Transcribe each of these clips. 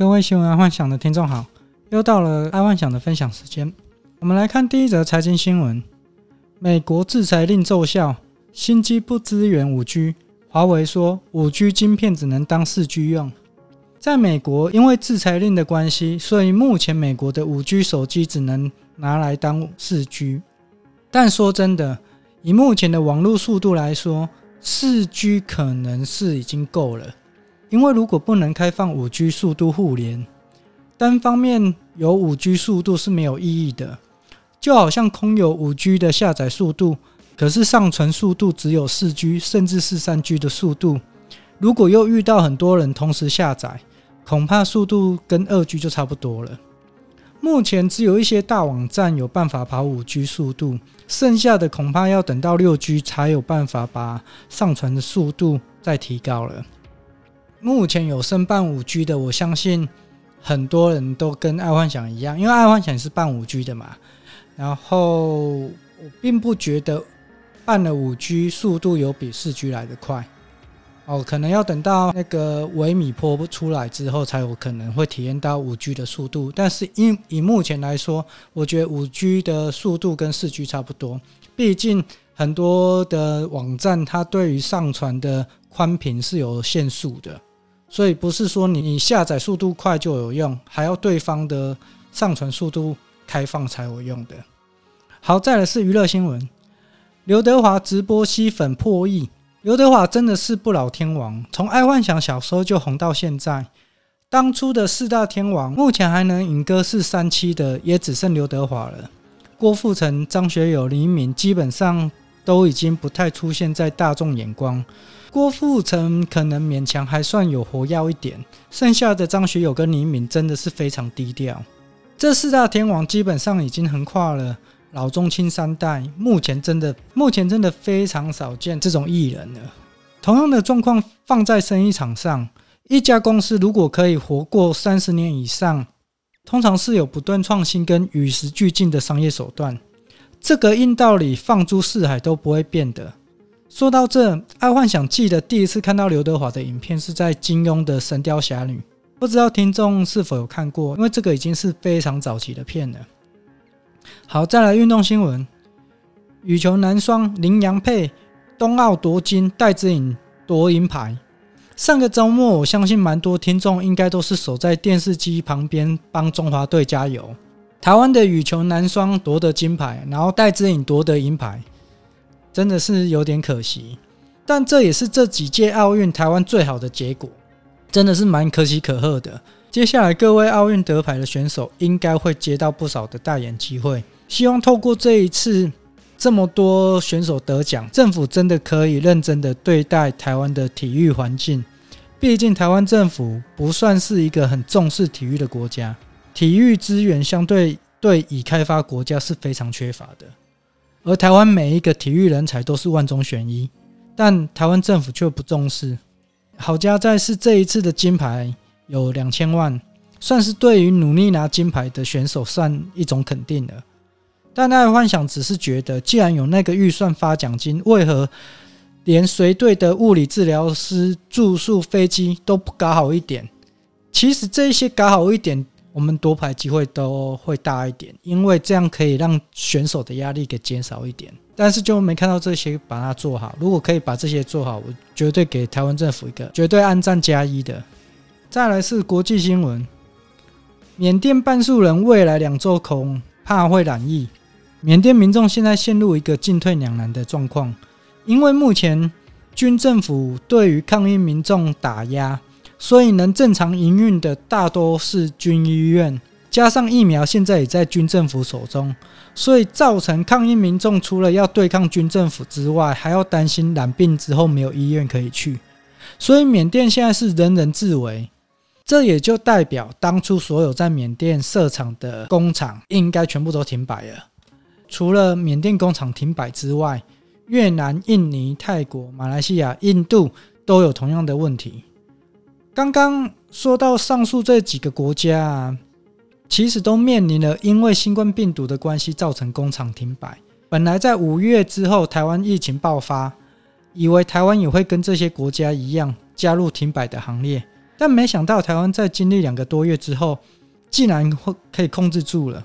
各位新闻爱幻想的听众好，又到了爱幻想的分享时间。我们来看第一则财经新闻：美国制裁令奏效，新机不支援五 G。华为说五 G 晶片只能当四 G 用。在美国，因为制裁令的关系，所以目前美国的五 G 手机只能拿来当四 G。但说真的，以目前的网络速度来说，四 G 可能是已经够了。因为如果不能开放五 G 速度互联，单方面有五 G 速度是没有意义的。就好像空有五 G 的下载速度，可是上传速度只有四 G 甚至是三 G 的速度。如果又遇到很多人同时下载，恐怕速度跟二 G 就差不多了。目前只有一些大网站有办法跑五 G 速度，剩下的恐怕要等到六 G 才有办法把上传的速度再提高了。目前有申办五 G 的，我相信很多人都跟爱幻想一样，因为爱幻想是办五 G 的嘛。然后我并不觉得办了五 G 速度有比四 G 来得快哦，可能要等到那个微米波出来之后，才有可能会体验到五 G 的速度。但是以以目前来说，我觉得五 G 的速度跟四 G 差不多。毕竟很多的网站它对于上传的宽频是有限速的。所以不是说你下载速度快就有用，还要对方的上传速度开放才有用的。好，再来是娱乐新闻，刘德华直播吸粉破亿。刘德华真的是不老天王，从爱幻想小时候就红到现在。当初的四大天王，目前还能影歌是三期的，也只剩刘德华了。郭富城、张学友、黎明基本上都已经不太出现在大众眼光。郭富城可能勉强还算有活跃一点，剩下的张学友跟黎明真的是非常低调。这四大天王基本上已经横跨了老中青三代，目前真的目前真的非常少见这种艺人了。同样的状况放在生意场上，一家公司如果可以活过三十年以上，通常是有不断创新跟与时俱进的商业手段。这个硬道理放诸四海都不会变的。说到这，爱幻想记得第一次看到刘德华的影片是在金庸的《神雕侠侣》，不知道听众是否有看过？因为这个已经是非常早期的片了。好，再来运动新闻：羽球男双林洋配冬奥夺金，戴资颖夺银牌。上个周末，我相信蛮多听众应该都是守在电视机旁边帮中华队加油。台湾的羽球男双夺得金牌，然后戴资颖夺得银牌。真的是有点可惜，但这也是这几届奥运台湾最好的结果，真的是蛮可喜可贺的。接下来各位奥运得牌的选手应该会接到不少的代言机会，希望透过这一次这么多选手得奖，政府真的可以认真的对待台湾的体育环境。毕竟台湾政府不算是一个很重视体育的国家，体育资源相对对已开发国家是非常缺乏的。而台湾每一个体育人才都是万中选一，但台湾政府却不重视。好家在是这一次的金牌有两千万，算是对于努力拿金牌的选手算一种肯定了。但爱幻想只是觉得，既然有那个预算发奖金，为何连随队的物理治疗师、住宿、飞机都不搞好一点？其实这些搞好一点。我们夺牌机会都会大一点，因为这样可以让选手的压力给减少一点。但是就没看到这些把它做好。如果可以把这些做好，我绝对给台湾政府一个绝对按赞加一的。再来是国际新闻：缅甸半数人未来两周恐怕会染疫。缅甸民众现在陷入一个进退两难的状况，因为目前军政府对于抗议民众打压。所以能正常营运的大多是军医院，加上疫苗现在也在军政府手中，所以造成抗议民众除了要对抗军政府之外，还要担心染病之后没有医院可以去。所以缅甸现在是人人自危，这也就代表当初所有在缅甸设厂的工厂应该全部都停摆了。除了缅甸工厂停摆之外，越南、印尼、泰国、马来西亚、印度都有同样的问题。刚刚说到上述这几个国家啊，其实都面临了因为新冠病毒的关系造成工厂停摆。本来在五月之后，台湾疫情爆发，以为台湾也会跟这些国家一样加入停摆的行列，但没想到台湾在经历两个多月之后，竟然会可以控制住了。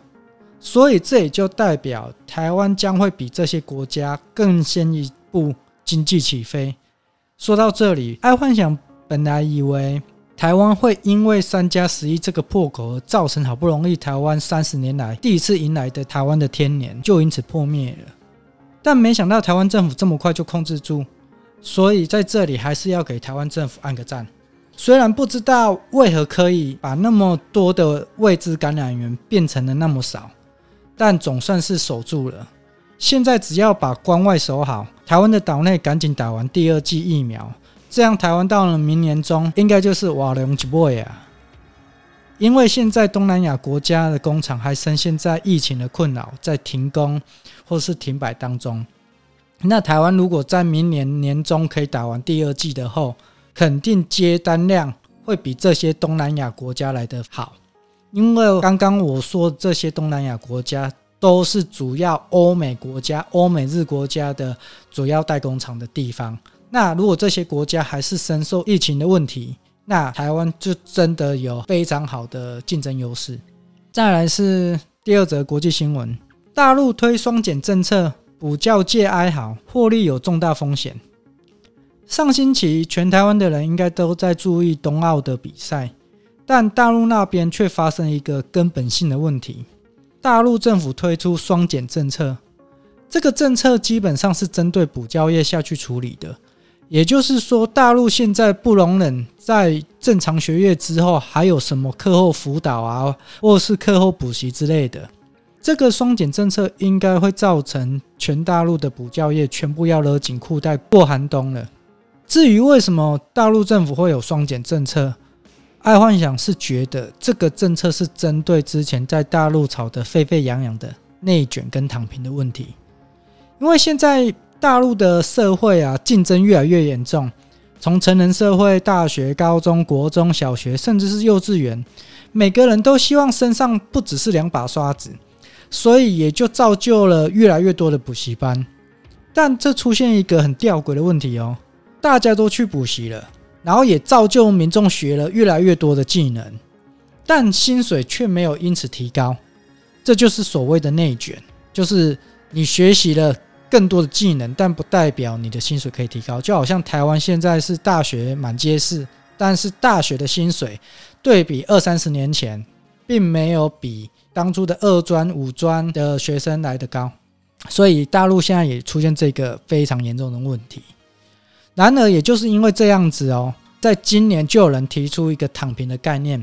所以这也就代表台湾将会比这些国家更先一步经济起飞。说到这里，爱幻想本来以为台湾会因为三加十一这个破口而造成好不容易台湾三十年来第一次迎来的台湾的天年就因此破灭了，但没想到台湾政府这么快就控制住，所以在这里还是要给台湾政府按个赞。虽然不知道为何可以把那么多的未知感染源变成了那么少，但总算是守住了。现在只要把关外守好，台湾的岛内赶紧打完第二剂疫苗，这样台湾到了明年中应该就是瓦龙一尾啊！因为现在东南亚国家的工厂还深陷在疫情的困扰，在停工或是停摆当中。那台湾如果在明年年中可以打完第二季的后，肯定接单量会比这些东南亚国家来得好，因为刚刚我说这些东南亚国家都是主要欧美国家、欧美日国家的主要代工厂的地方。那如果这些国家还是深受疫情的问题，那台湾就真的有非常好的竞争优势。再来是第二则国际新闻：大陆推双减政策，补教界哀嚎，获利有重大风险。上星期，全台湾的人应该都在注意冬奥的比赛，但大陆那边却发生一个根本性的问题：大陆政府推出双减政策。这个政策基本上是针对补教业下去处理的，也就是说，大陆现在不容忍在正常学业之后还有什么课后辅导啊，或是课后补习之类的。这个双减政策应该会造成全大陆的补教业全部要勒紧裤带过寒冬了。至于为什么大陆政府会有双减政策，爱幻想是觉得这个政策是针对之前在大陆吵得沸沸扬扬的内卷跟躺平的问题。因为现在大陆的社会啊，竞争越来越严重，从成人社会、大学、高中、国中小学，甚至是幼稚园，每个人都希望身上不只是两把刷子，所以也就造就了越来越多的补习班。但这出现一个很吊诡的问题哦。大家都去补习了，然后也造就民众学了越来越多的技能，但薪水却没有因此提高。这就是所谓的内卷，就是你学习了更多的技能，但不代表你的薪水可以提高。就好像台湾现在是大学满街是，但是大学的薪水对比二三十年前，并没有比当初的二专、五专的学生来得高。所以大陆现在也出现这个非常严重的问题。然而，也就是因为这样子哦，在今年就有人提出一个躺平的概念，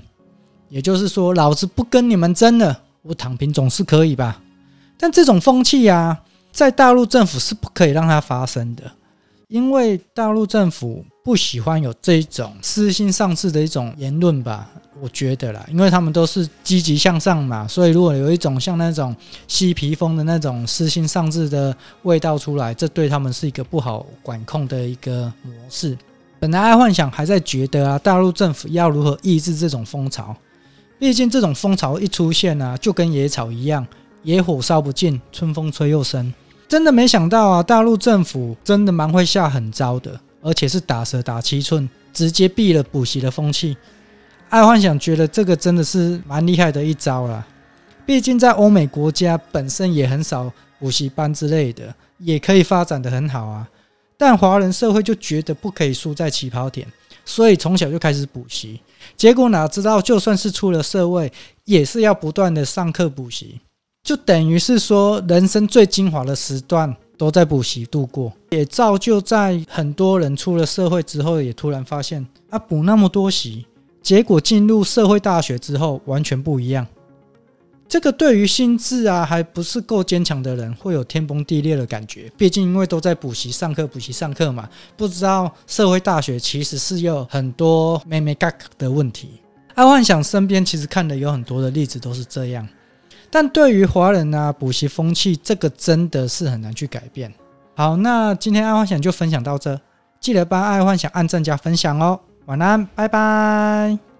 也就是说，老子不跟你们争了，我躺平总是可以吧？但这种风气啊，在大陆政府是不可以让它发生的，因为大陆政府不喜欢有这种私心丧志的一种言论吧。我觉得啦，因为他们都是积极向上嘛，所以如果有一种像那种嬉皮风的那种私心丧志的味道出来，这对他们是一个不好管控的一个模式。本来爱幻想还在觉得啊，大陆政府要如何抑制这种风潮？毕竟这种风潮一出现啊，就跟野草一样，野火烧不尽，春风吹又生。真的没想到啊，大陆政府真的蛮会下狠招的，而且是打蛇打七寸，直接毙了补习的风气。爱幻想觉得这个真的是蛮厉害的一招了，毕竟在欧美国家本身也很少补习班之类的，也可以发展的很好啊。但华人社会就觉得不可以输在起跑点，所以从小就开始补习。结果哪知道，就算是出了社会，也是要不断的上课补习，就等于是说人生最精华的时段都在补习度过，也造就在很多人出了社会之后，也突然发现啊，补那么多习。结果进入社会大学之后完全不一样，这个对于心智啊还不是够坚强的人会有天崩地裂的感觉。毕竟因为都在补习上课补习上课嘛，不知道社会大学其实是有很多眉眉角角的问题。爱幻想身边其实看的有很多的例子都是这样，但对于华人啊补习风气这个真的是很难去改变。好，那今天爱幻想就分享到这，记得帮爱幻想按赞加分享哦。晚安，拜拜。